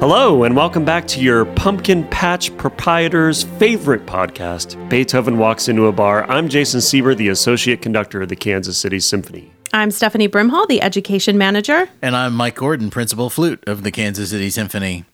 Hello, and welcome back to your Pumpkin Patch proprietor's favorite podcast, Beethoven Walks into a Bar. I'm Jason Seber, the associate conductor of the Kansas City Symphony. I'm Stephanie Brimhall, the education manager. And I'm Mike Gordon, principal flute of the Kansas City Symphony.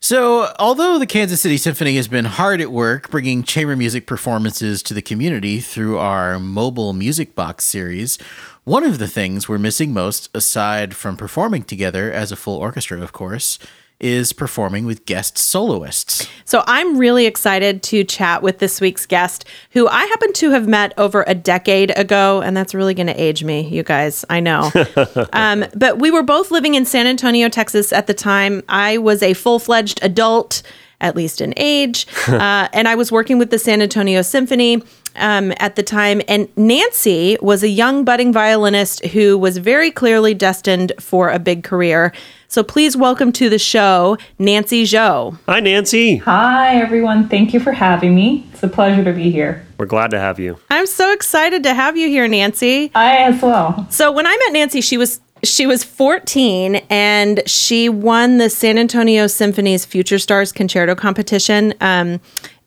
So, although the Kansas City Symphony has been hard at work bringing chamber music performances to the community through our mobile music box series, one of the things we're missing most, aside from performing together as a full orchestra, of course, is performing with guest soloists. So I'm really excited to chat with this week's guest, who I happen to have met over a decade ago, and that's really going to age me, you guys. I know. um, but we were both living in San Antonio, Texas at the time. I was a full fledged adult, at least in age, uh, and I was working with the San Antonio Symphony. Um, at the time. And Nancy was a young budding violinist who was very clearly destined for a big career. So please welcome to the show, Nancy Zhou. Hi, Nancy. Hi, everyone. Thank you for having me. It's a pleasure to be here. We're glad to have you. I'm so excited to have you here, Nancy. I as well. So when I met Nancy, she was she was 14 and she won the San Antonio Symphony's Future Stars Concerto competition. Um,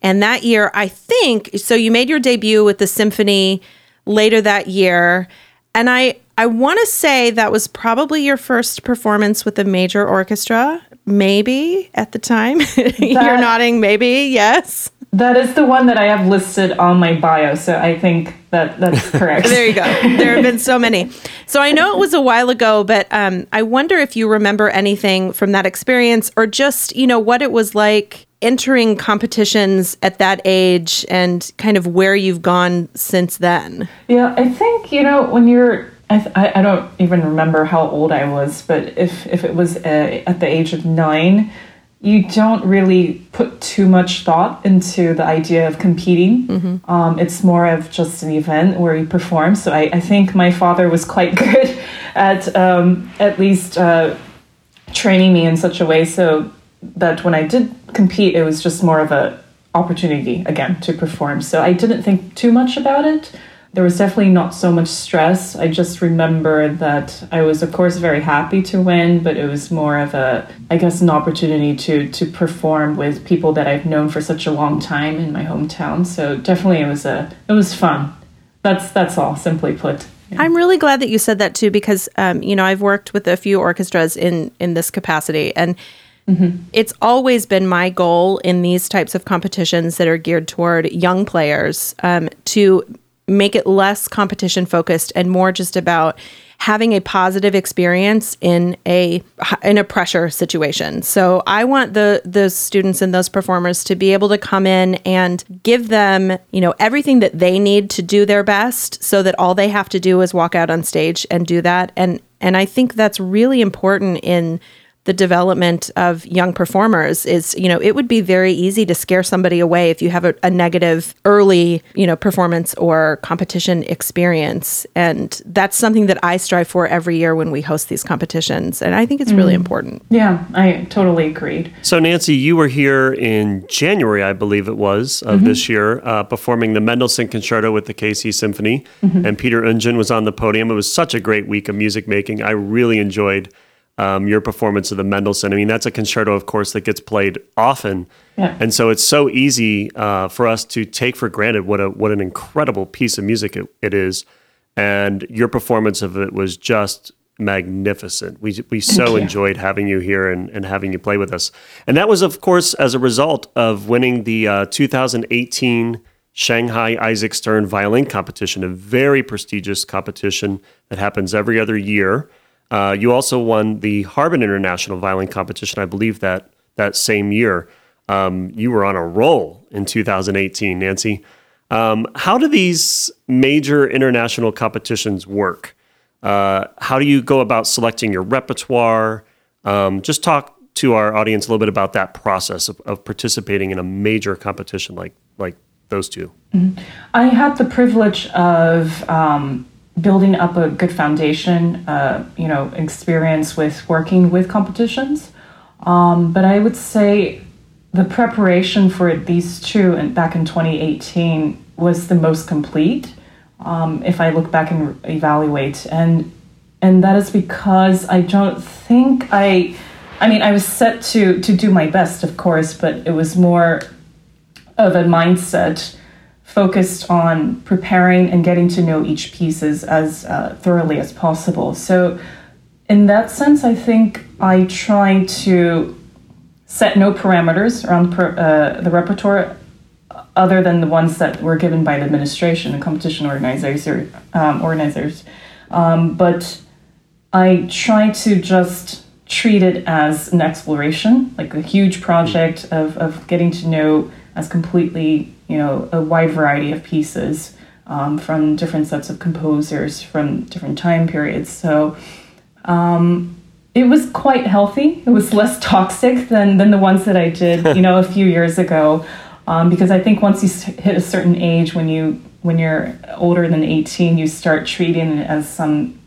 and that year, I think, so you made your debut with the symphony later that year. And I, I want to say that was probably your first performance with a major orchestra, maybe at the time. You're nodding, maybe, yes. That is the one that I have listed on my bio, so I think that that's correct. there you go. There have been so many. So I know it was a while ago, but um, I wonder if you remember anything from that experience, or just you know what it was like entering competitions at that age, and kind of where you've gone since then. Yeah, I think you know when you're. I, th- I don't even remember how old I was, but if if it was uh, at the age of nine you don't really put too much thought into the idea of competing. Mm-hmm. Um, it's more of just an event where you perform. So I, I think my father was quite good at um, at least uh, training me in such a way so that when I did compete, it was just more of a opportunity again to perform. So I didn't think too much about it there was definitely not so much stress. I just remember that I was, of course, very happy to win, but it was more of a, I guess, an opportunity to to perform with people that I've known for such a long time in my hometown. So definitely, it was a, it was fun. That's that's all, simply put. I'm really glad that you said that too, because um, you know I've worked with a few orchestras in in this capacity, and Mm-hmm. It's always been my goal in these types of competitions that are geared toward young players um, to make it less competition focused and more just about having a positive experience in a in a pressure situation. So I want the the students and those performers to be able to come in and give them, you know, everything that they need to do their best so that all they have to do is walk out on stage and do that and and I think that's really important in the development of young performers is you know it would be very easy to scare somebody away if you have a, a, negative early you know performance or competition experience. And that's something that i strive for every year when we host these competitions. And i think it's mm. really important. Yeah i totally agreed. So nancy you were here in january i believe it was of mm-hmm. this year uh, performing the mendelssohn concerto with the kc symphony. Mm-hmm. and peter Oundjian was on the podium. It was such a great week of music making. I really enjoyed um, your performance of the Mendelssohn. I mean, that's a concerto, of course, that gets played often, yeah. and so it's so easy uh, for us to take for granted what a what an incredible piece of music it, it is. And your performance of it was just magnificent. We we so enjoyed having you here and, and having you play with us. And that was, of course, as a result of winning the uh, 2018 Shanghai Isaac Stern Violin Competition, a very prestigious competition that happens every other year. Uh, you also won the Harbin International Violin Competition, I believe that that same year. Um, you were on a roll in 2018, Nancy. Um, how do these major international competitions work? Uh, how do you go about selecting your repertoire? Um, just talk to our audience a little bit about that process of, of participating in a major competition like like those 2 mm-hmm. I had the privilege of um, building up a good foundation, uh, you know, experience with working with competitions. Um, but I would say the preparation for these two and back in 2018 was the most complete. Um, if I look back and evaluate, and and that is because I don't think I I mean, I was set to to do my best, of course, but it was more of a mindset focused on preparing and getting to know each piece as, uh, thoroughly as possible. So, in that sense, I think I try to set no parameters around per, uh, the repertoire other than the ones that were given by the administration and competition organizers. Um, organizers. Um, but I try to just treat it as an exploration, like a huge project of, of getting to know as completely, you know, a wide variety of pieces um, from different sets of composers from different time periods. So um, it was quite healthy. It was less toxic than, than the ones that I did, you know, a few years ago. Um, because I think once you hit a certain age, when you when you're older than 18, you start treating it as some,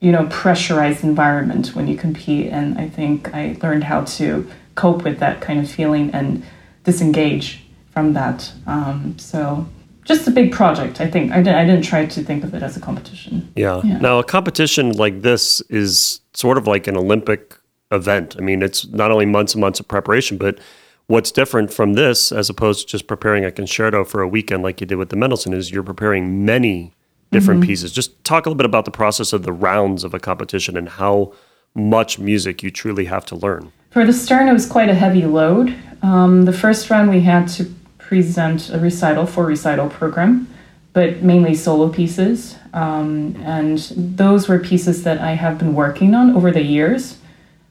you know, pressurized environment when you compete. And I think I learned how to cope with that kind of feeling and disengage from that. Um, so just a big project. I think I didn't, I didn't try to think of it as a competition. Yeah. yeah. Now a competition like this is sort of like an Olympic event. I mean, it's not only months and months of preparation, but what's different from this as opposed to just preparing a concerto for a weekend like you did with the Mendelssohn is you're preparing many different mm-hmm. pieces. Just talk a little bit about the process of the rounds of a competition and how much music you truly have to learn. For the Stern, it was quite a heavy load. Um, the first round, we had to present a recital for recital program, but mainly solo pieces. Um, and those were pieces that I have been working on over the years.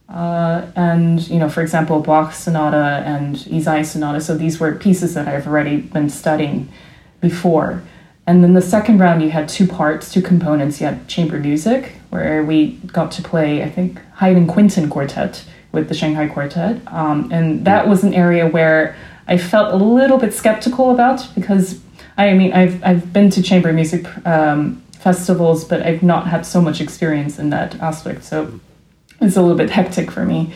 Uh, and, you know, for example, Bach Sonata and Ysaÿe Sonata. So these were pieces that I've already been studying before. And then the second round, you had two parts, two components. You had chamber music, where we got to play, I think, Haydn Quinten Quartet with the Shanghai Quartet. Um, and that was an area where I felt a little bit skeptical about because I mean, I've, I've been to chamber music um, festivals, but I've not had so much experience in that aspect. So it's a little bit hectic for me.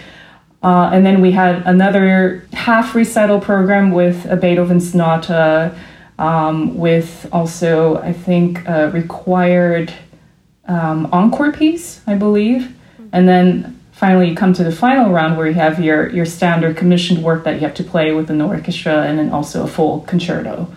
Uh, and then we had another half recital program with a Beethoven sonata, um, with also, I think, a required um, encore piece, I believe. And then finally you come to the final round where you have your your standard commissioned work that you have to play with an orchestra and then also a full concerto.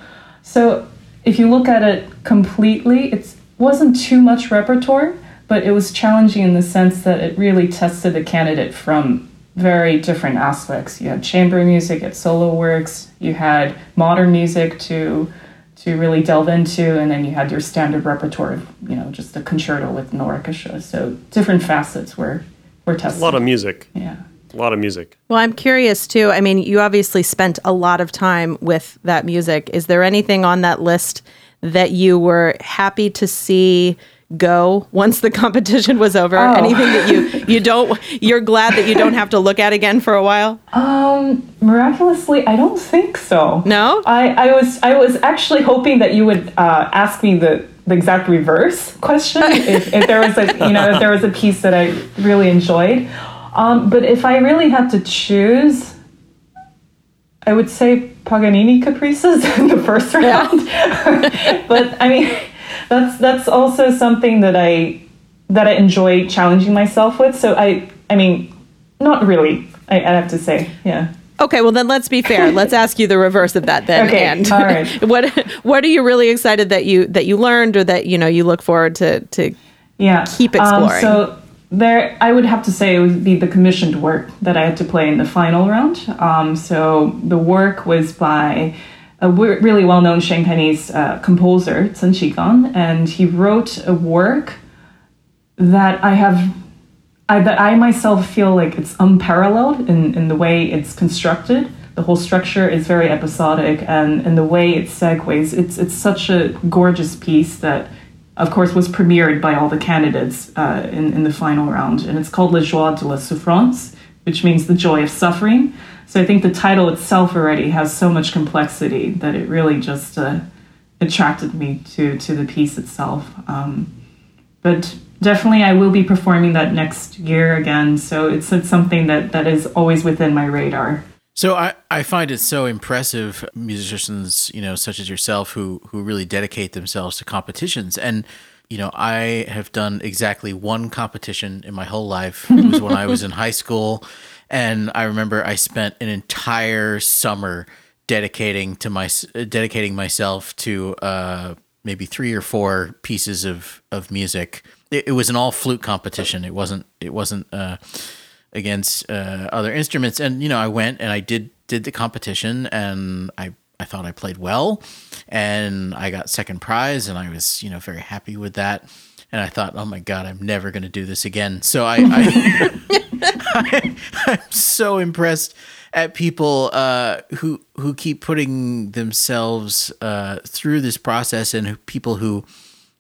So if you look at it completely, it wasn't too much repertoire, but it was challenging in the sense that it really tested the candidate from very different aspects. You had chamber music, had solo works, you had modern music to to really delve into, and then you had your standard repertoire, you know, just a concerto with an orchestra. So different facets were we're testing. A lot of music. Yeah. A lot of music. Well, I'm curious too. I mean, you obviously spent a lot of time with that music. Is there anything on that list that you were happy to see go once the competition was over? Oh. Anything that you you don't you're glad that you don't have to look at again for a while? Um, miraculously, I don't think so. No, I I was I was actually hoping that you would uh, ask me the the exact reverse question if, if there was a you know if there was a piece that I really enjoyed. Um, but if I really had to choose, I would say Paganini Caprices in the first round. Yeah. but I mean, that's that's also something that I that I enjoy challenging myself with. So I I mean, not really. I, I have to say, yeah. Okay, well then let's be fair. Let's ask you the reverse of that then. Okay, and all right. what what are you really excited that you that you learned or that you know you look forward to to yeah keep exploring? Um, so there, I would have to say it would be the commissioned work that I had to play in the final round. Um, so the work was by a really well-known Shanghainese uh, composer, Chen Qigang, and he wrote a work that I have I, I myself feel like it's unparalleled in, in the way it's constructed. The whole structure is very episodic, and, and the way it segues, it's, it's such a gorgeous piece that, of course, was premiered by all the candidates uh, in, in the final round. And it's called Le Joie de la Souffrance, which means the joy of suffering. So I think the title itself already has so much complexity that it really just uh, attracted me to, to the piece itself. Um, but definitely I will be performing that next year again. So it's, it's something that, that is always within my radar. So I, I find it so impressive musicians, you know, such as yourself who who really dedicate themselves to competitions. And, you know, I have done exactly one competition in my whole life. It was when I was in high school And I remember I spent an entire summer dedicating to my dedicating myself to uh, maybe three or four pieces of of music. It, it was an all flute competition. It wasn't it wasn't uh, against uh, other instruments. And you know, I went and I did did the competition, and I I thought I played well, and I got second prize, and I was you know very happy with that. And I thought, oh my god, I'm never going to do this again. So I, I, I am so impressed at people uh, who who keep putting themselves uh, through this process, and people who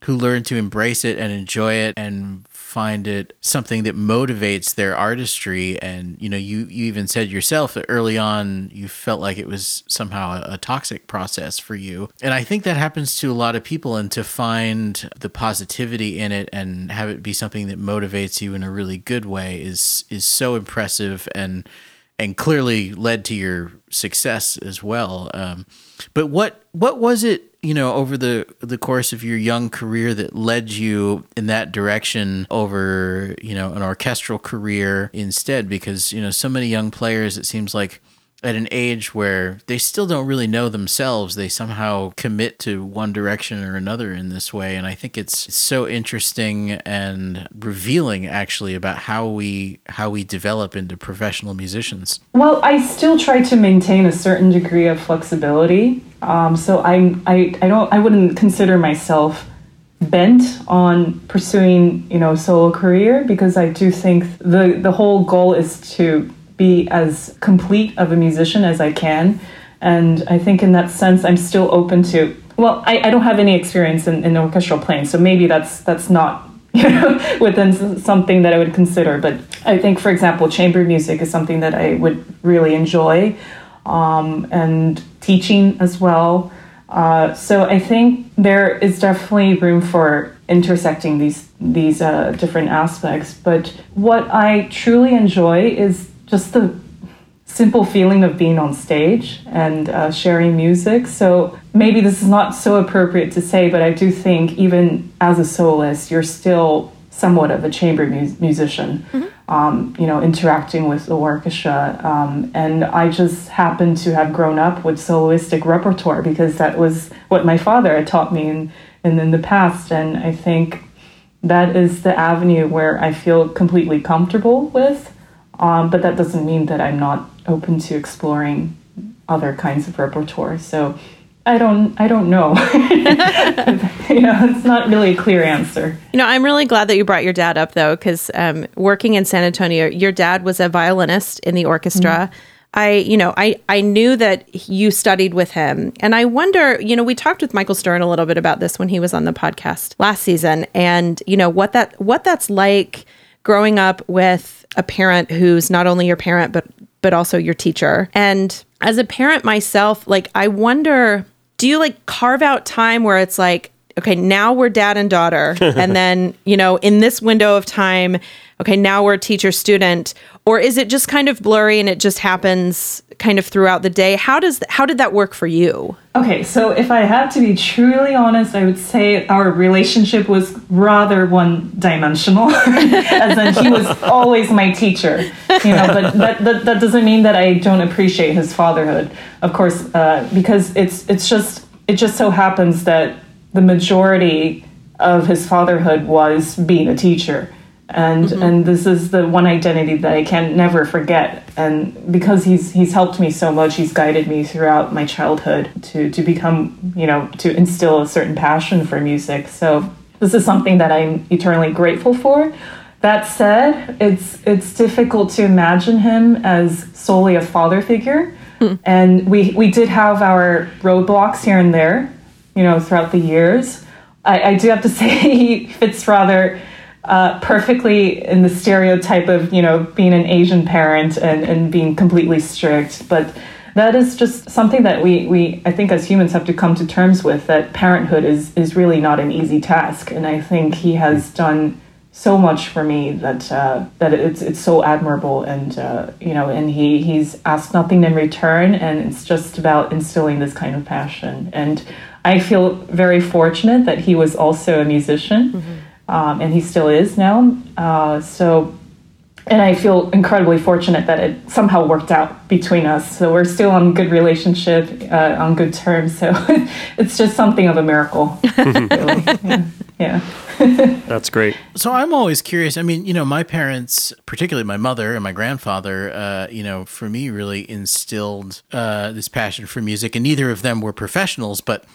who learn to embrace it and enjoy it and find it something that motivates their artistry. And you know you you even said yourself that early on you felt like it was somehow a, a, toxic process for you. And i think that happens to a lot of people and to find the positivity in it and have it be something that motivates you in a really good way is is so impressive. And and clearly led to your success as well. Um, but what what was it you know over the the course of your young career that led you in that direction over you know an orchestral career instead? Because you know so many young players it seems like at an age where they still don't really know themselves. They somehow commit to one direction or another in this way. And i think it's so interesting and revealing actually about how we how we develop into professional musicians. Well i still try to maintain a certain degree of flexibility. Um, so I'm, I, I don't, I wouldn't consider myself bent on pursuing, you know, solo career because I do think the the whole goal is to be as complete of a musician as I can, and I think in that sense I'm still open to. Well, I, I don't have any experience in, in orchestral playing, so maybe that's that's not you know within something that I would consider. But I think, for example, chamber music is something that I would really enjoy um, and teaching as well. Uh, so I think there is definitely room for intersecting these these uh, different aspects. But what I truly enjoy is just the simple feeling of being on stage and uh, sharing music. So maybe this is not so appropriate to say, but I do think even as a soloist, you're still somewhat of a chamber mu- musician. Mm-hmm um, you know, interacting with the orchestra. Um, and I just happened to have grown up with soloistic repertoire because that was what my father had taught me in, in, in the past. And I think that is the avenue where I feel completely comfortable with. Um, but that doesn't mean that I'm not open to exploring other kinds of repertoire. So I don't I don't know. you know, it's not really a clear answer. You know, I'm really glad that you brought your dad up though, because um, working in San Antonio, your dad was a violinist in the orchestra. Mm-hmm. I, you know, I, I knew that you studied with him. And I wonder, you know, we talked with Michael Stern a little bit about this when he was on the podcast last season and, you know, what that what that's like growing up with a parent who's not only your parent but but also your teacher. And as a parent myself, like I wonder do you like carve out time where it's like okay now we're dad and daughter and then you know in this window of time okay now we're teacher student or is it just kind of blurry and it just happens kind of throughout the day. How does how did that work for you? Okay so if i had to be truly honest i would say our relationship was rather one dimensional as in he was always my teacher you know but that, that, that doesn't mean that i don't appreciate his fatherhood. Of course uh, because it's it's just it just so happens that the majority of his fatherhood was being a teacher and mm-hmm. and this is the one identity that I can never forget. And because he's he's helped me so much, he's guided me throughout my childhood to to become you know to instill a certain passion for music. So this is something that I'm eternally grateful for. That said, it's it's difficult to imagine him as solely a father figure. Mm. And we we did have our roadblocks here and there, you know, throughout the years. I, I do have to say he fits rather uh, perfectly in the stereotype of you know being an Asian parent and, and being completely strict, but that is just something that we, we I think as humans have to come to terms with that parenthood is is really not an easy task, and I think he has done so much for me that uh, that it's it's so admirable. And uh, you know and he he's asked nothing in return. And it's just about instilling this kind of passion. And I feel very fortunate that he was also a musician. Mm-hmm um, and he still is now. Uh, so and I feel incredibly fortunate that it somehow worked out between us. So we're still on good relationship, uh, on good terms. So it's just something of a miracle. really. Yeah. yeah. That's great. So I'm always curious. I mean, you know, my parents, particularly my mother and my grandfather, uh, you know, for me, really instilled uh, this passion for music, and neither of them were professionals, but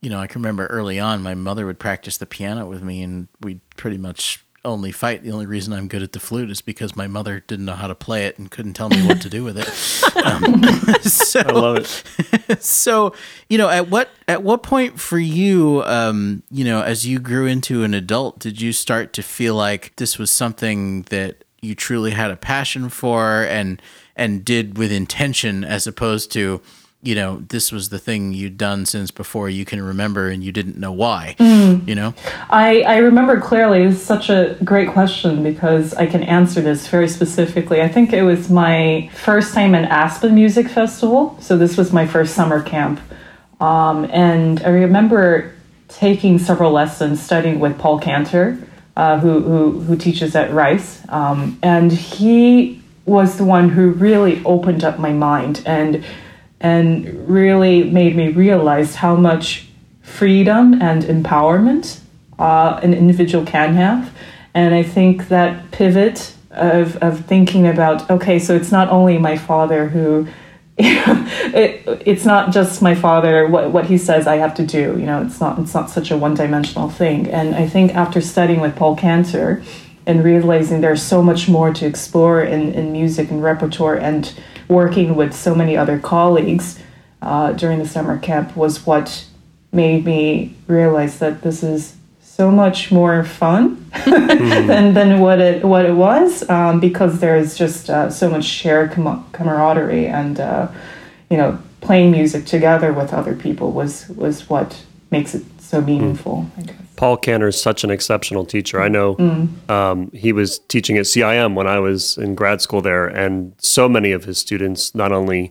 you know, I can remember early on, my mother would practice the piano with me, and we'd pretty much only fight. The only reason I'm good at the flute is because my mother didn't know how to play it and couldn't tell me what to do with it. Um, so, I love it. so, you know, at what at what point for you, um, you know, as you grew into an adult, did you start to feel like this was something that you truly had a passion for and and did with intention, as opposed to you know, this was the thing you'd done since before you can remember and you didn't know why, mm. you know? I, I remember clearly. It's such a great question because I can answer this very specifically. I think it was my first time in Aspen Music Festival. So this was my first summer camp. Um, and I remember taking several lessons studying with Paul Kantor, uh, who, who, who teaches at Rice. Um, and he was the one who really opened up my mind and and really made me realize how much freedom and empowerment uh, an individual can have. And I think that pivot of, of thinking about, okay, so it's not only my father who, it, it's not just my father, what, what he says I have to do, you know, it's not, it's not such a one dimensional thing. And I think after studying with Paul Kantor and realizing there's so much more to explore in, in music and repertoire and working with so many other colleagues uh, during the summer camp was what made me realize that this is so much more fun mm. than, than what it what it was um, because there's just uh, so much shared com- camaraderie and uh, you know playing music together with other people was was what makes it so meaningful. Mm. Paul Kantor is such an exceptional teacher. I know mm. um, he was teaching at CIM when I was in grad school there, and so many of his students not only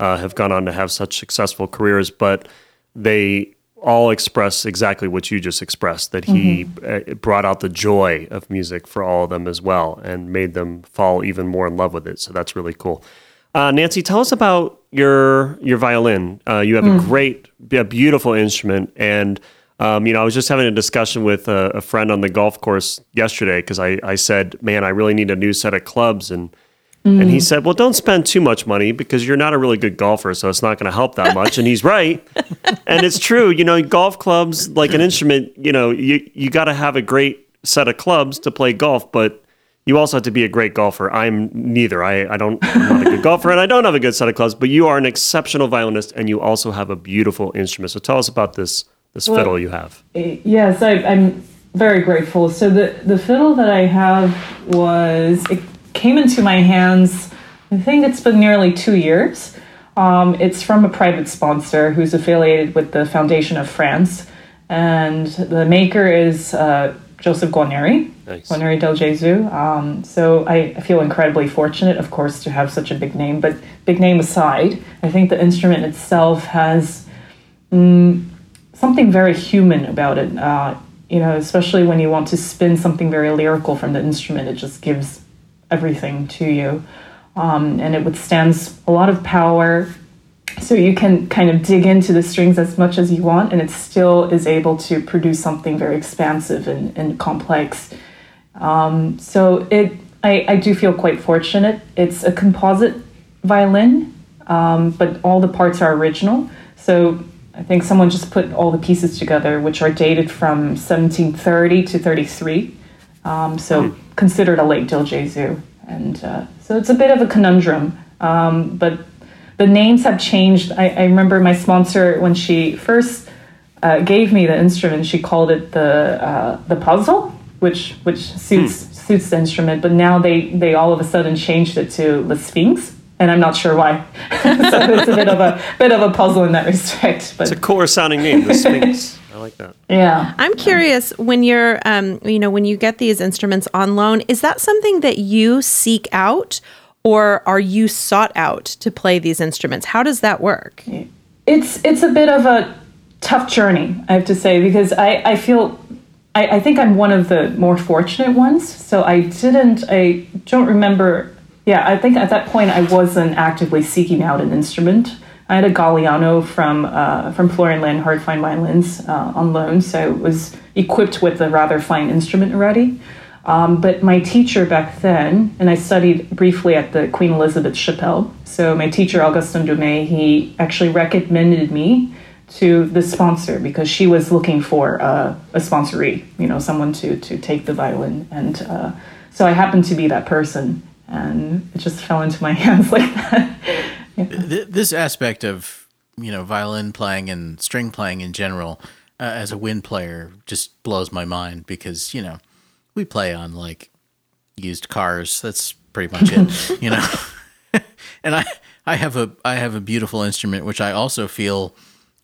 uh, have gone on to have such successful careers, but they all express exactly what you just expressed that he mm-hmm. Uh, brought out the joy of music for all of them as well and made them fall even more in love with it. So that's really cool. Uh, Nancy, tell us about your your violin. Uh, you have mm. a great, a beautiful instrument, and um, you know, I was just having a discussion with a, a friend on the golf course yesterday because I, I said, man, I really need a new set of clubs. And, mm. and he said, well, don't spend too much money because you're not a really good golfer. So it's not going to help that much. and he's right. and it's true. You know, golf clubs, like an instrument, you know, you, you got to have a great set of clubs to play golf, but you also have to be a great golfer. I'm neither. I, I don't, I'm not a good golfer and I don't have a good set of clubs, but you are an exceptional violinist and you also have a beautiful instrument. So tell us about this this well, fiddle you have. Yes, I, am very grateful. So the the fiddle that I have was it came into my hands. I think it's been nearly two years. Um, it's from a private sponsor who's affiliated with the Foundation of France, and the maker is uh, Joseph Guarneri, nice. Guarneri del Gesù. Um, so I, I feel incredibly fortunate, of course, to have such a big name. But big name aside, I think the instrument itself has. Mm, something very human about it. Uh, you know, especially when you want to spin something very lyrical from the instrument, it just gives everything to you. Um, and it withstands a lot of power. So you can kind of dig into the strings as much as you want, and it still is able to produce something very expansive and, and complex. Um, so it, I, I do feel quite fortunate. It's a composite violin, um, but all the parts are original. So I think someone just put all the pieces together, which are dated from 1730 to 33. Um, so mm. considered a late Gesù. And uh, so it's a bit of a conundrum. Um, but the names have changed. I, I, remember my sponsor, when she first uh, gave me the instrument, she called it the, uh, the puzzle, which, which suits, mm. suits the instrument. But now they, they all of a sudden changed it to the Sphinx and I'm not sure why. so it's a bit of a bit of a puzzle in that respect. But it's a cooler sounding name, the Sphinx. I like that. Yeah. I'm curious when you're, um, you know, when you get these instruments on loan, is that something that you seek out, or are you sought out to play these instruments? How does that work? It's it's a bit of a tough journey, I have to say, because I I feel I, I think I'm one of the more fortunate ones. So I didn't, I don't remember. Yeah, I think at that point I wasn't actively seeking out an instrument. I had a Gagliano from uh, from Florian Leonhardt Fine Violins uh, on loan, so it was equipped with a rather fine instrument already. Um, but my teacher back then, and I studied briefly at the Queen Elizabeth Chapelle. So my teacher Augustin Dumay, he actually recommended me to the sponsor because she was looking for uh, a sponsoree, you know, someone to to take the violin, and uh, so I happened to be that person, and it just fell into my hands like that. yeah. This aspect of you know violin playing and string playing in general, uh, as a wind player, just blows my mind because you know we play on like used cars. That's pretty much it, you know. and I I have a I have a beautiful instrument which I also feel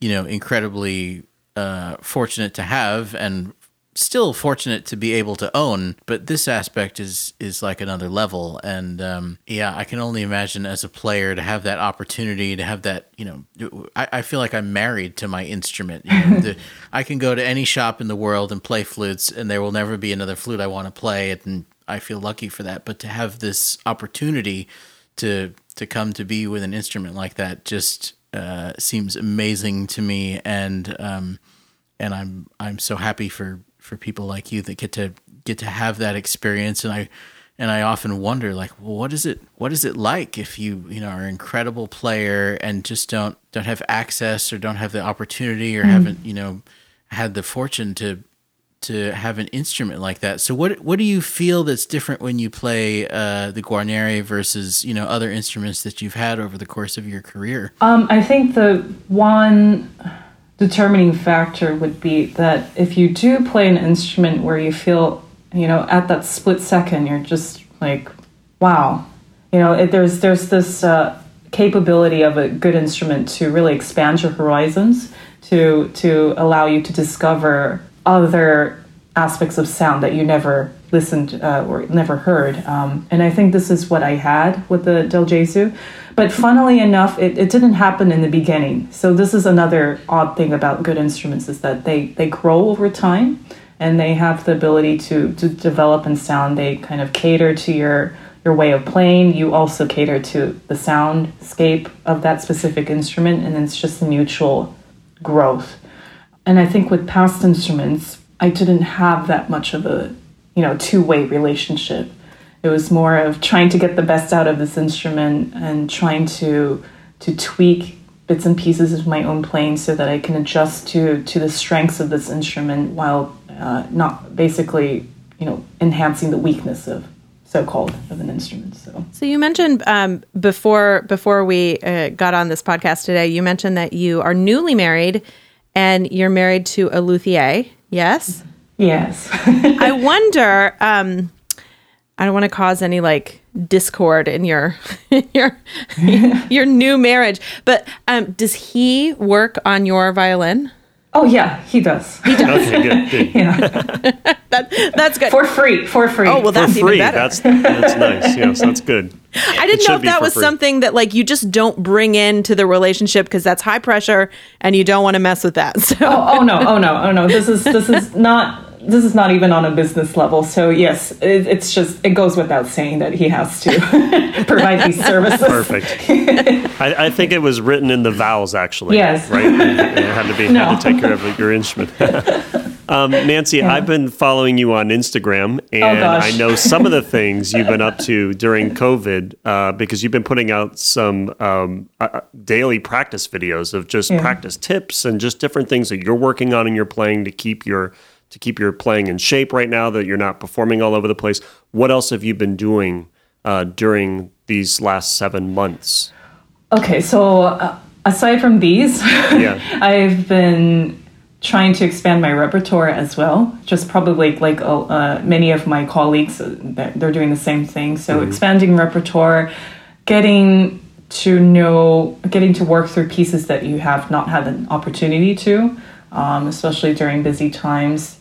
you know, incredibly uh, fortunate to have and still fortunate to be able to own but this aspect is is like another level. And um, yeah i can only imagine as a player to have that opportunity to have that you know i, I feel like i'm married to my instrument. You know, the, i can go to any shop in the world and play flutes and there will never be another flute i want to play and i feel lucky for that. But to have this opportunity to to come to be with an instrument like that just uh, seems amazing to me, and um, and I'm I'm so happy for for people like you that get to get to have that experience, and I and I often wonder like, well, what is it what is it like if you you know are an incredible player and just don't don't have access or don't have the opportunity or mm-hmm. haven't you know had the fortune to to have an instrument like that. So what what do you feel that's different when you play uh, the Guarneri versus you know other instruments that you've had over the course of your career? Um, I think the one determining factor would be that if you do play an instrument where you feel you know at that split second you're just like wow you know it, there's there's this uh, capability of a good instrument to really expand your horizons to to allow you to discover other aspects of sound that you never listened uh, or never heard. Um, and I think this is what I had with the Del Gesù. But funnily enough, it, it didn't happen in the beginning. So this is another odd thing about good instruments is that they, they grow over time and they have the ability to, to develop in sound. They kind of cater to your your way of playing. You also cater to the soundscape of that specific instrument, and it's just mutual growth. And I think with past instruments, I didn't have that much of a, you know, two-way relationship. It was more of trying to get the best out of this instrument and trying to to tweak bits and pieces of my own playing so that I can adjust to to the strengths of this instrument while uh, not basically, you know, enhancing the weakness of so-called of an instrument. So, so you mentioned um, before before we uh, got on this podcast today, you mentioned that you are newly married and you're married to a luthier. Yes. Yes. I wonder. Um, I don't want to cause any like discord in your your your new marriage, but um, does he work on your violin? Oh yeah, he does. He does. Okay, good. good. yeah, that, that's good for free. For free. Oh well, that's for free. even better. That's that's nice. Yes, that's good. I didn't know if that was free. something that like you just don't bring into the relationship because that's high pressure and you don't want to mess with that. So. Oh, oh no, oh no, oh no. This is this is not this is not even on a business level. So yes, it, it's just it goes without saying that he has to provide these services. Perfect. I, I, think it was written in the vows, actually. Yes. Right. It, had to be no. had to take care of your instrument. Um, Nancy, yeah. I've been following you on Instagram, oh, and oh, I know some of the things you've been up to during COVID uh, because you've been putting out some um, uh, uh, daily practice videos of just yeah. practice tips and just different things that you're working on and you're playing to keep your to keep your playing in shape right now that you're not performing all over the place. What else have you been doing uh, during these last seven months? Okay, so uh, aside from these, yeah. I've been trying to expand my repertoire as well. Just probably like uh, uh many of my colleagues, uh, they're doing the same thing. So mm-hmm. expanding repertoire, getting to know, getting to work through pieces that you have not had an opportunity to, um, especially during busy times.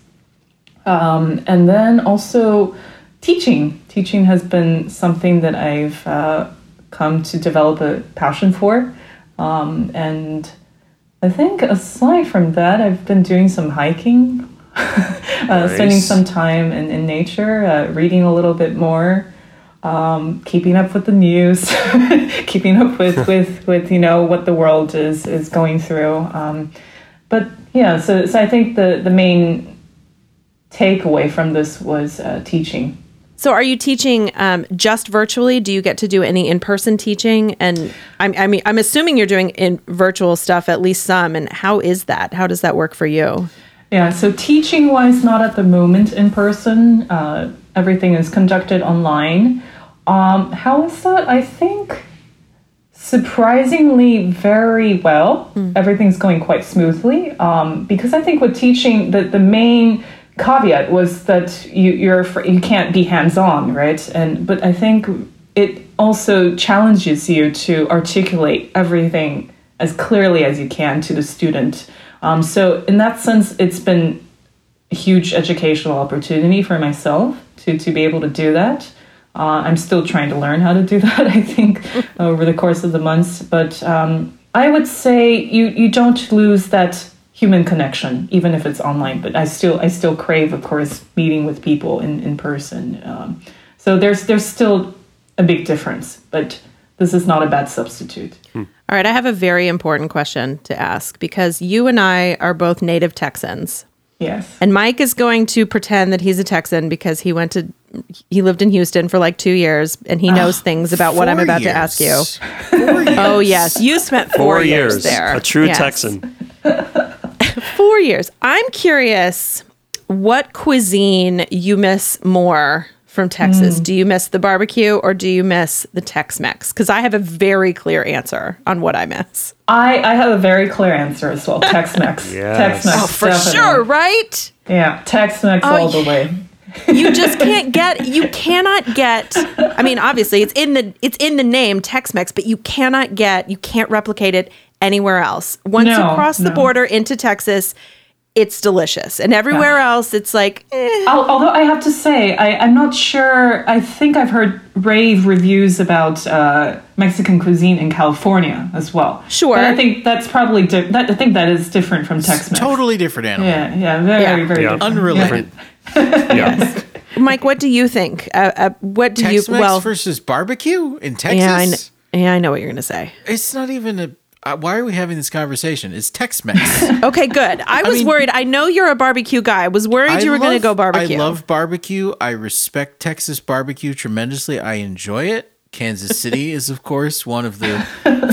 Um, and then also teaching. Teaching has been something that I've uh, come to develop a passion for. Um, and I think aside from that, I've been doing some hiking. uh, spending some time in, in nature, uh, reading a little bit more, um, keeping up with the news, keeping up with, with, with you know what the world is is going through. Um, but yeah, so so I think the the main takeaway from this was uh, teaching. So, are you teaching um, just virtually? Do you get to do any in-person teaching? And I'm, I mean, I'm assuming you're doing in virtual stuff at least some. And how is that? How does that work for you? Yeah, so teaching-wise, not at the moment in person. Uh, everything is conducted online. Um, how is that? I think surprisingly very well. Mm. Everything's going quite smoothly um, because I think with teaching, the the main caveat was that you you're you can't be hands on, right? And but I think it also challenges you to articulate everything as clearly as you can to the student. Um, so in that sense, it's been a huge educational opportunity for myself to to be able to do that. Uh, I'm still trying to learn how to do that. I think over the course of the months, but um, I would say you you don't lose that human connection, even if it's online. But I still I still crave, of course, meeting with people in in person. Um, so there's there's still a big difference, but this is not a bad substitute. Hmm. All right, I have a very important question to ask because you and I are both native Texans. Yes. And Mike is going to pretend that he's a Texan because he went to he lived in Houston for like 2 years and he knows uh, things about what I'm about years. to ask you. oh yes, you spent 4, four years, years there. A true yes. Texan. Four years. I'm curious what cuisine you miss more from Texas. Mm. Do you miss the barbecue or do you miss the Tex Mex? Because I have a very clear answer on what I miss. I, I have a very clear answer as well Tex Mex. yes. Tex Mex. Oh, for definitely. sure, right? Yeah, Tex Mex oh, all the way. you just can't get you cannot get I mean obviously it's in the it's in the name Tex-Mex but you cannot get you can't replicate it anywhere else. Once no, you cross no. the border into Texas, it's delicious. And everywhere else, it's like. Eh. Although I have to say, I, am not sure. I think I've heard rave reviews about uh, Mexican cuisine in California as well. Sure. But I think that's probably di- that. I think that is different from Tex-Mex. Totally different animal. Yeah, yeah, very, yeah. very yeah. different. Unrelated. Yeah. yes. Mike, what do you think? Uh, uh, what do Tex-Mex you well versus barbecue in Texas? Yeah, I, kn- yeah, I know what you're going to say. It's not even a uh, why are we having this conversation? It's Tex Mex. okay, good. I was I mean, worried. I know you're a barbecue guy. I was worried I you were going to go barbecue. I love barbecue. I respect Texas barbecue tremendously. I enjoy it. Kansas City is, of course, one of the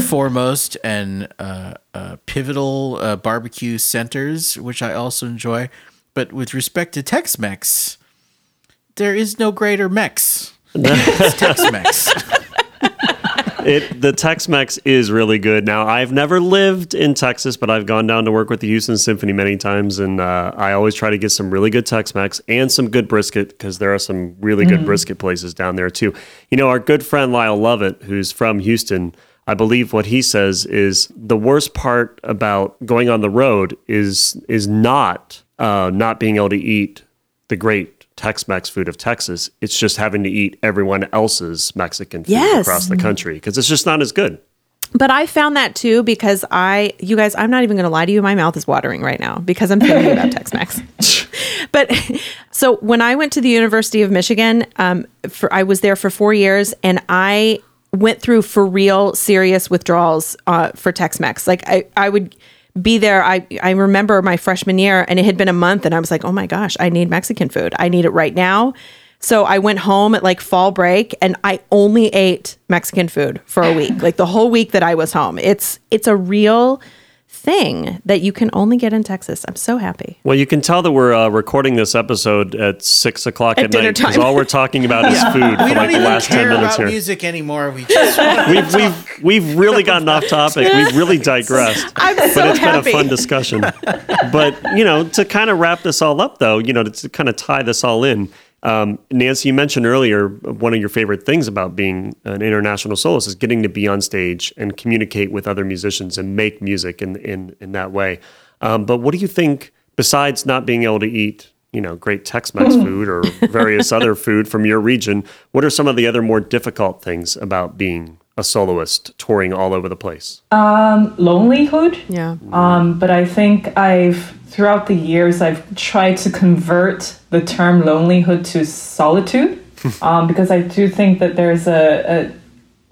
foremost and uh, uh, pivotal uh, barbecue centers, which I also enjoy. But with respect to Tex Mex, there is no greater Mex. it's Tex Mex it the Tex-Mex is really good. Now, I've never lived in Texas, but I've gone down to work with the Houston Symphony many times, and uh, I always try to get some really good Tex-Mex and some good brisket because there are some really good mm. brisket places down there too. You know, our good friend Lyle Lovett, who's from Houston. I believe what he says is the worst part about going on the road is is not uh, not being able to eat the great Tex-Mex food of Texas. It's just having to eat everyone else's Mexican food yes. across the country because it's just not as good. But I found that too because I, you guys, I'm not even going to lie to you. My mouth is watering right now because I'm thinking about Tex-Mex. but so when I went to the University of Michigan, um, for I was there for four years, and I went through for real serious withdrawals uh, for Tex-Mex. Like I, I would be there. I, I remember my freshman year and it had been a month and I was like, oh my gosh, I need Mexican food. I need it right now. So I went home at like fall break and I only ate Mexican food for a week, like the whole week that I was home. It's it's a real thing that you can only get in Texas. I'm so happy. Well, you can tell that we're uh, recording this episode at six o'clock at, at night because all we're talking about is food for like the last ten minutes here. Music anymore? We just we've we've we've really gotten off topic. We've really digressed. I'm so but it's happy. been a fun discussion. but you know, to kind of wrap this all up, though, you know, to, to kind of tie this all in. Um, Nancy, you mentioned earlier one of your favorite things about being an international soloist is getting to be on stage and communicate with other musicians and make music in in, in that way. Um, but what do you think, besides not being able to eat, you know, great Tex-Mex food or various other food from your region, what are some of the other more difficult things about being a soloist touring all over the place? Um, lonelyhood. Yeah. Um, but I think I've throughout the years, I've tried to convert the term lonelyhood to solitude um, because I do think that there's a,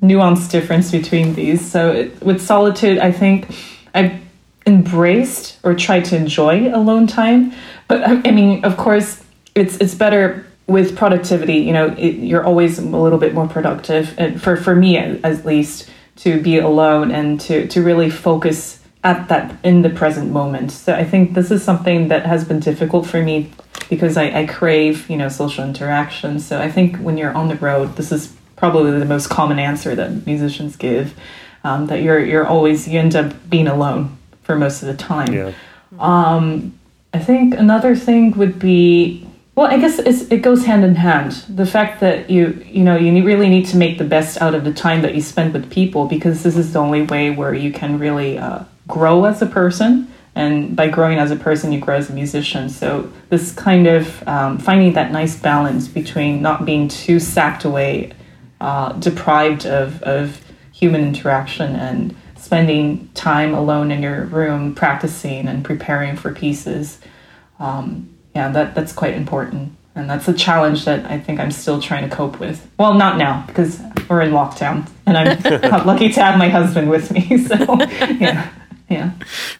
a nuanced difference between these. So, it, with solitude, I think I've embraced or tried to enjoy alone time. But I mean, of course, it's it's better with productivity. You know, it, you're always a little bit more productive, and for for me at least, to be alone and to to really focus at that in the present moment. So I think this is something that has been difficult for me because I, I crave, you know, social interaction. So I think when you're on the road, this is probably the most common answer that musicians give. Um, that you're you're always you end up being alone for most of the time. Yeah. Um, I think another thing would be well, I guess it goes hand in hand. The fact that you you know you really need to make the best out of the time that you spend with people because this is the only way where you can really uh, grow as a person and by growing as a person you grow as a musician. So this kind of um, finding that nice balance between not being too sacked away uh, deprived of, of human interaction and spending time alone in your room practicing and preparing for pieces um, yeah that, that's quite important. And that's a challenge that i think i'm still trying to cope with. Well not now because we're in lockdown and i'm lucky to have my husband with me so yeah yeah.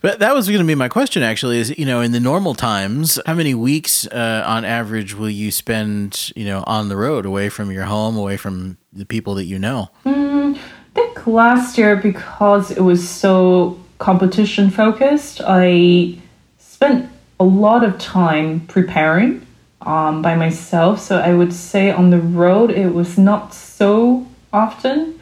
But that was going to be my question actually is, you know, in the normal times, how many weeks uh, on average will you spend, you know, on the road away from your home, away from the people that you know? Mm, I think last year, because it was so competition focused, I spent a lot of time preparing um, by myself. So I would say on the road, it was not so often.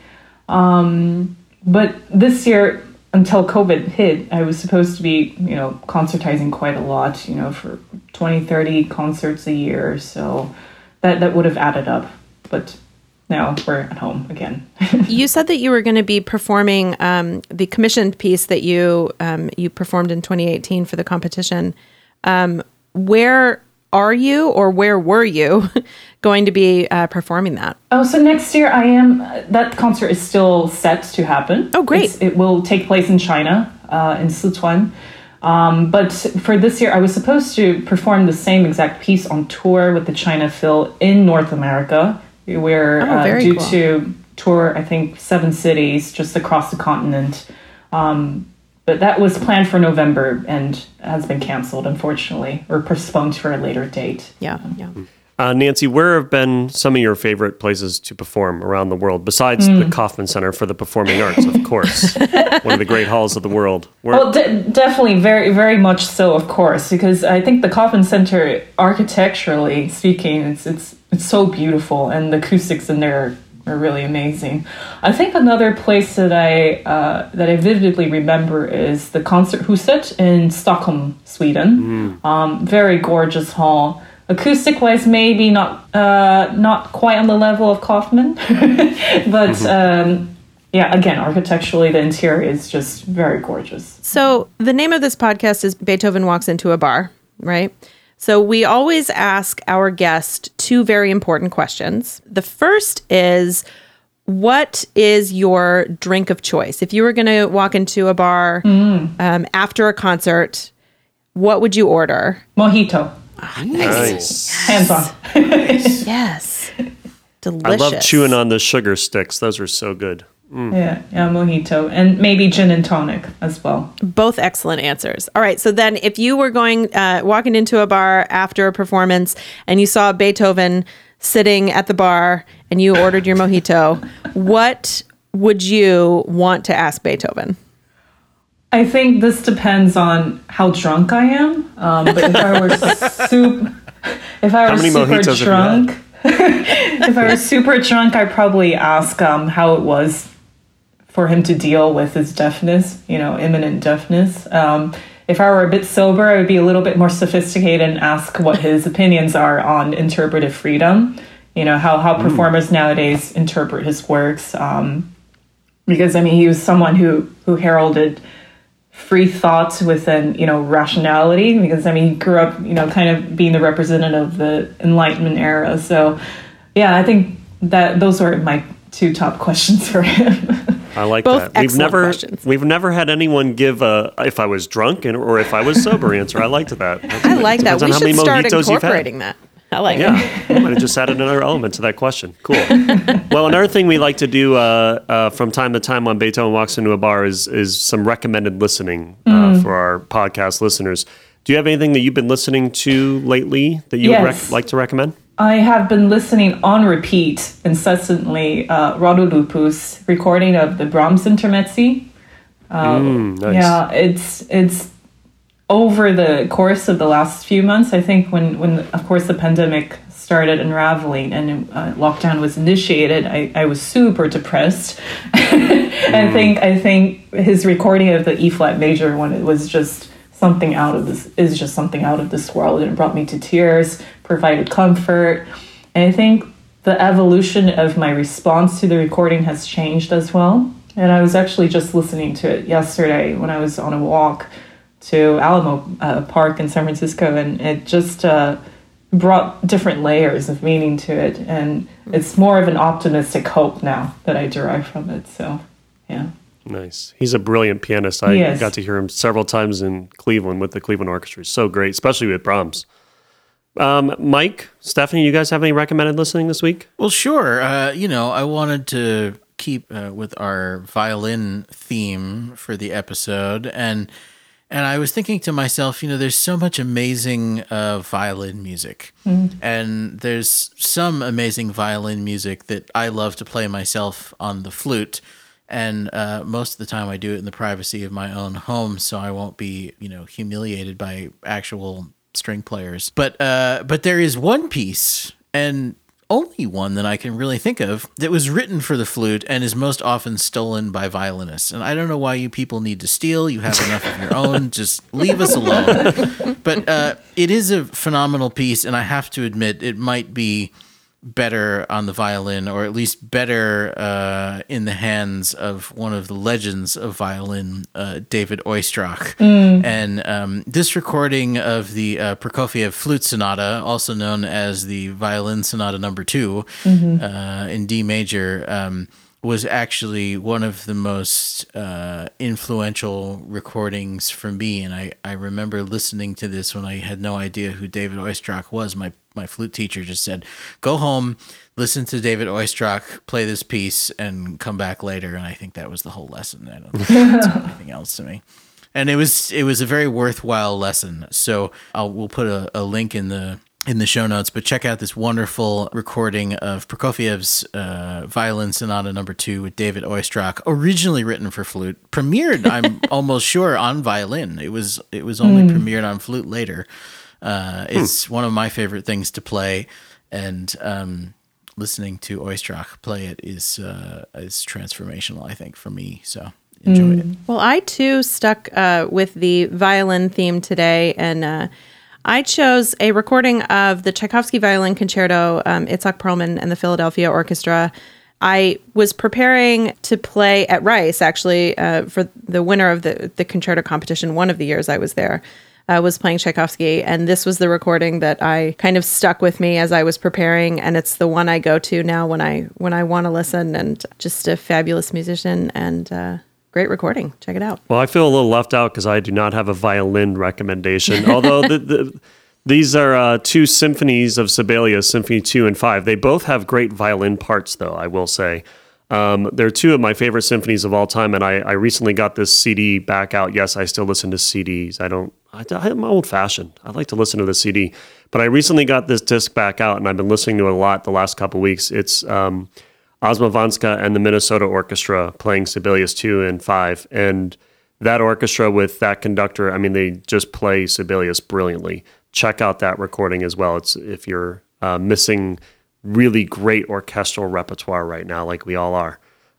Um, but this year, until COVID hit, I was supposed to be, you know, concertizing quite a lot, you know, for 20, 30 concerts a year. So that, that would have added up. But now we're at home again. you said that you were going to be performing um, the commissioned piece that you um, you performed in 2018 for the competition. Um, where are you or where were you going to be uh, performing that? Oh, so next year I am. That concert is still set to happen. Oh, great! It's, it will take place in China, uh, in Sichuan. Um, but for this year, I was supposed to perform the same exact piece on tour with the China Phil in North America. We're oh, uh, due cool. to tour, I think, seven cities just across the continent. Um, but that was planned for November and has been canceled, unfortunately, or postponed for a later date. Yeah, yeah. Uh, Nancy, where have been some of your favorite places to perform around the world besides mm. the Kauffman Center for the Performing Arts, of course, one of the great halls of the world? Where- well, de- definitely, very, very much so, of course, because I think the Kauffman Center, architecturally speaking, it's it's it's so beautiful, and the acoustics in there are really amazing. I think another place that I uh, that I vividly remember is the Konserthuset in Stockholm, Sweden. Mm. Um, very gorgeous hall. Acoustic wise, maybe not uh, not quite on the level of Kauffman, but mm-hmm. um, yeah, again, architecturally, the interior is just very gorgeous. So the name of this podcast is Beethoven Walks into a Bar, right? So we always ask our guest two very important questions. The first is what is your drink of choice? If you were going to walk into a bar mm. um, after a concert, what would you order? Mojito. Oh, nice. Hands on. yes. Delicious. I love chewing on the sugar sticks. Those are so good. Mm. Yeah, yeah, mojito and maybe gin and tonic as well. Both excellent answers. All right, so then if you were going uh, walking into a bar after a performance and you saw Beethoven sitting at the bar and you ordered your mojito, what would you want to ask Beethoven? I think this depends on how drunk I am. Um, but if I were super, if I were super drunk, if I was super drunk, I'd probably ask um, how it was for him to deal with his deafness, you know, imminent deafness. Um, if I were a bit sober, I would be a little bit more sophisticated and ask what his opinions are on interpretive freedom. You know, how, how performers nowadays interpret his works. Um, because, I mean, he was someone who, who heralded free thoughts within, you know, rationality. Because, I mean, he grew up, you know, kind of being the representative of the Enlightenment era. So, yeah, I think that those are my two top questions for him. I like Both that. We've never questions. we've never had anyone give a if I was drunk and, or if I was sober answer. I liked that. That's I good. like that. We should start mojitos you've had. incorporating that. I like it. Yeah, I might have just added another element to that question. Cool. well, another thing we like to do uh, uh, from time to time on Beethoven Walks into a Bar is is some recommended listening uh, Mm. for our podcast listeners. Do you have anything that you've been listening to lately that you would rec- like to recommend? I have been listening on repeat incessantly uh, Radu Lupu's recording of the Brahms Intermezzi. Mm, nice. Yeah, it's it's over the course of the last few months. I think when when of course the pandemic started unraveling and uh, lockdown was initiated, I, I was super depressed. I think I think his recording of the E flat major one it was just something out of this is just something out of this world and it brought me to tears, provided comfort, and I think the evolution of my response to the recording has changed as well. And I was actually just listening to it yesterday when I was on a walk to Alamo uh, Park in San Francisco, and it just uh, brought different layers of meaning to it. And it's more of an optimistic hope now that I derive from it. So, yeah. Nice. He's a brilliant pianist. I He is. got to hear him several times in Cleveland with the Cleveland Orchestra. He's so great, especially with Brahms. Um, Mike, Stephanie, you guys have any recommended listening this week? Well, sure. Uh, you know, I wanted to keep uh, with our violin theme for the episode, and and I was thinking to myself, you know, there's so much amazing uh, violin music, and there's some amazing violin music that I love to play myself on the flute. And uh, most of the time, I do it in the privacy of my own home, so I won't be, you know, humiliated by actual string players. But uh, but there is one piece, and only one that I can really think of that was written for the flute and is most often stolen by violinists. And I don't know why you people need to steal. You have enough of your own. Just leave us alone. But uh, it is a phenomenal piece, and I have to admit, it might be better on the violin, or at least better uh, in the hands of one of the legends of violin, uh, David Oistrakh. And um, this recording of the uh, Prokofiev Flute Sonata, also known as the Violin Sonata Number 2 uh, in D major. Um, was actually one of the most uh, influential recordings for me, and I, I remember listening to this when I had no idea who David Oistrakh was. My my flute teacher just said, "Go home, listen to David Oistrakh play this piece, and come back later." And I think that was the whole lesson. I don't think anything else to me. And it was it was a very worthwhile lesson. So I'll we'll put a, a link in the in the show notes, but check out this wonderful recording of Prokofiev's uh, Violin Sonata Number Two with David Oistrakh, originally written for flute, premiered. I'm almost sure on violin. It was it was only premiered on flute later. Uh, it's one of my favorite things to play, and um, listening to Oistrakh play it is uh, is transformational. I think for me. So enjoy it. Well, I too stuck uh, with the violin theme today, and uh, I chose a recording of the Tchaikovsky Violin Concerto, um, Itzhak Perlman and the Philadelphia Orchestra. I was preparing to play at Rice, actually, uh, for the winner of the, the concerto competition. One of the years I was there uh, was playing Tchaikovsky, and this was the recording that I kind of stuck with me as I was preparing, and it's the one I go to now when I when I want to listen. And just a fabulous musician and uh, great recording. Check it out. Well, I feel a little left out because I do not have a violin recommendation. Although the, the, these are uh, two symphonies of Sibelius, Symphony 2 and 5. They both have great violin parts, though, I will say. Um, they're two of my favorite symphonies of all time, and I, I recently got this CD back out. Yes, I still listen to CDs. I don't, I, I'm old fashioned. I like to listen to the CD, but I recently got this disc back out, and I've been listening to it a lot the last couple weeks. It's um, Osmo Vänskä and the Minnesota Orchestra playing Sibelius 2 and 5. And that orchestra with that conductor, I mean, they just play Sibelius brilliantly. Check out that recording as well. It's if you're uh, missing really great orchestral repertoire right now, like we all are,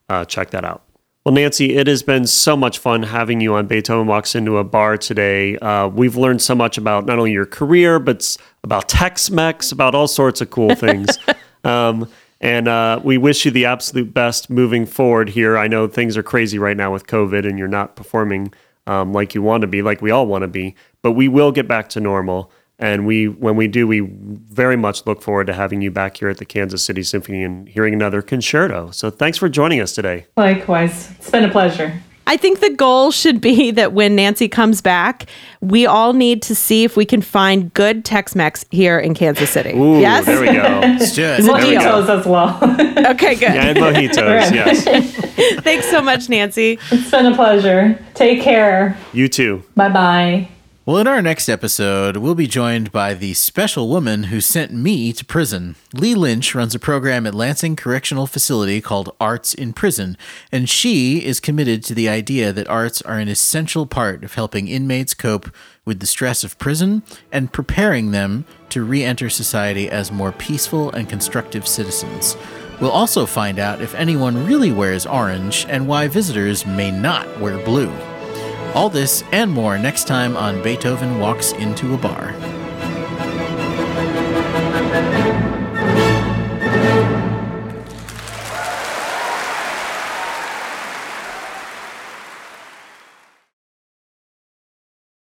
uh, check that out. Well, Nancy, it has been so much fun having you on Beethoven Walks Into a Bar today. Uh, we've learned so much about not only your career, but about Tex Mex, about all sorts of cool things. um, and uh, we wish you the absolute best moving forward here. I know things are crazy right now with COVID and you're not performing um, like you want to be, like we all want to be, but we will get back to normal. And we, when we do, we very much look forward to having you back here at the Kansas City Symphony and hearing another concerto. So thanks for joining us today. Likewise. It's been a pleasure. I think the goal should be that when Nancy comes back, we all need to see if we can find good Tex-Mex here in Kansas City. Ooh, yes. there we go. Let's do it we go. Mojitos as well. Okay, good. And mojitos, yes. Thanks so much, Nancy. it's been a pleasure. Take care. You too. Bye bye. Well, in our next episode, we'll be joined by the special woman who sent me to prison. Lee Lynch runs a program at Lansing Correctional Facility called Arts in Prison, and she is committed to the idea that arts are an essential part of helping inmates cope with the stress of prison and preparing them to re enter society as more peaceful and constructive citizens. We'll also find out if anyone really wears orange and why visitors may not wear blue. All this and more next time on Beethoven Walks into a Bar.